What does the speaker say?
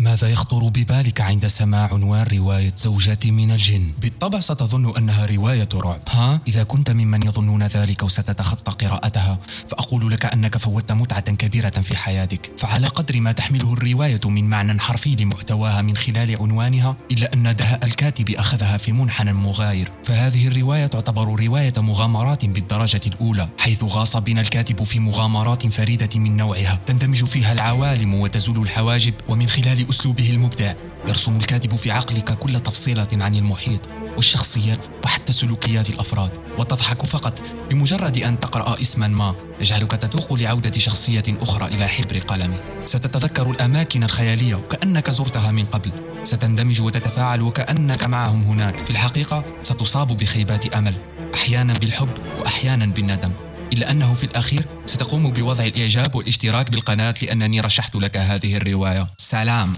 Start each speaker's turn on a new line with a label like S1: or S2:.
S1: ماذا يخطر ببالك عند سماع عنوان رواية زوجتي من الجن؟
S2: بالطبع ستظن أنها رواية رعب
S1: ها؟ إذا كنت ممن يظنون ذلك وستتخطى قراءتها لك أنك فوتت متعة كبيرة في حياتك. فعلى قدر ما تحمله الرواية من معنى حرفي لمحتواها من خلال عنوانها إلا أن دهاء الكاتب أخذها في منحنى مغاير. فهذه الرواية تعتبر رواية مغامرات بالدرجة الأولى حيث غاص بنا الكاتب في مغامرات فريدة من نوعها. تندمج فيها العوالم وتزول الحواجب ومن خلال أسلوبه المبدع. يرسم الكاتب في عقلك كل تفصيلة عن المحيط والشخصيات وحتى سلوكيات الأفراد وتضحك فقط بمجرد أن تقرأ اسما ما يجعلك تتوق لعودة شخصية أخرى إلى حبر قلمه. ستتذكر الأماكن الخيالية وكأنك زرتها من قبل. ستندمج وتتفاعل وكأنك معهم هناك. في الحقيقة ستصاب بخيبات أمل أحيانا بالحب واحيانا بالندم. إلا أنه في الأخير ستقوم بوضع الإعجاب والاشتراك بالقناة لأنني رشحت لك هذه الرواية. سلام.